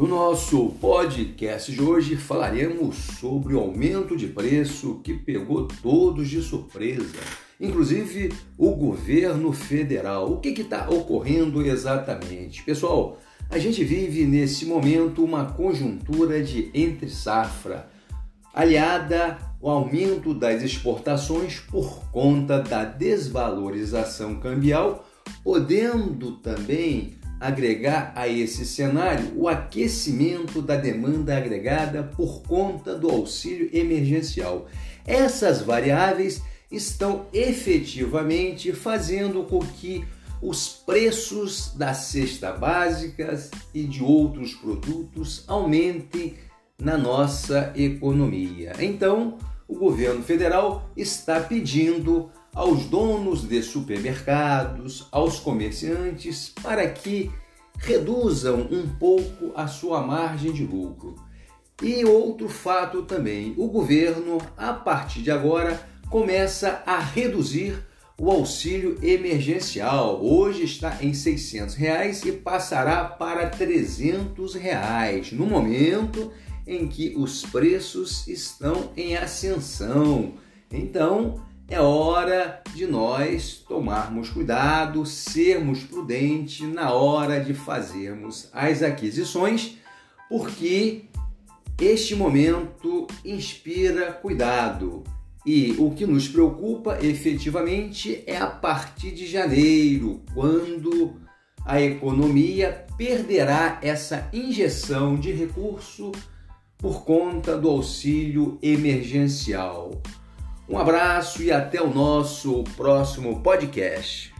No nosso podcast de hoje falaremos sobre o aumento de preço que pegou todos de surpresa, inclusive o governo federal. O que está ocorrendo exatamente? Pessoal, a gente vive nesse momento uma conjuntura de entre-safra, aliada ao aumento das exportações por conta da desvalorização cambial, podendo também agregar a esse cenário o aquecimento da demanda agregada por conta do auxílio emergencial. Essas variáveis estão efetivamente fazendo com que os preços da cesta básica e de outros produtos aumentem na nossa economia. Então, o governo federal está pedindo aos donos de supermercados, aos comerciantes, para que reduzam um pouco a sua margem de lucro. E outro fato também, o governo, a partir de agora, começa a reduzir o auxílio emergencial. Hoje está em 600 reais e passará para 300 reais, no momento em que os preços estão em ascensão. Então, é hora de nós tomarmos cuidado, sermos prudentes na hora de fazermos as aquisições, porque este momento inspira cuidado. E o que nos preocupa efetivamente é a partir de janeiro, quando a economia perderá essa injeção de recurso por conta do auxílio emergencial. Um abraço e até o nosso próximo podcast.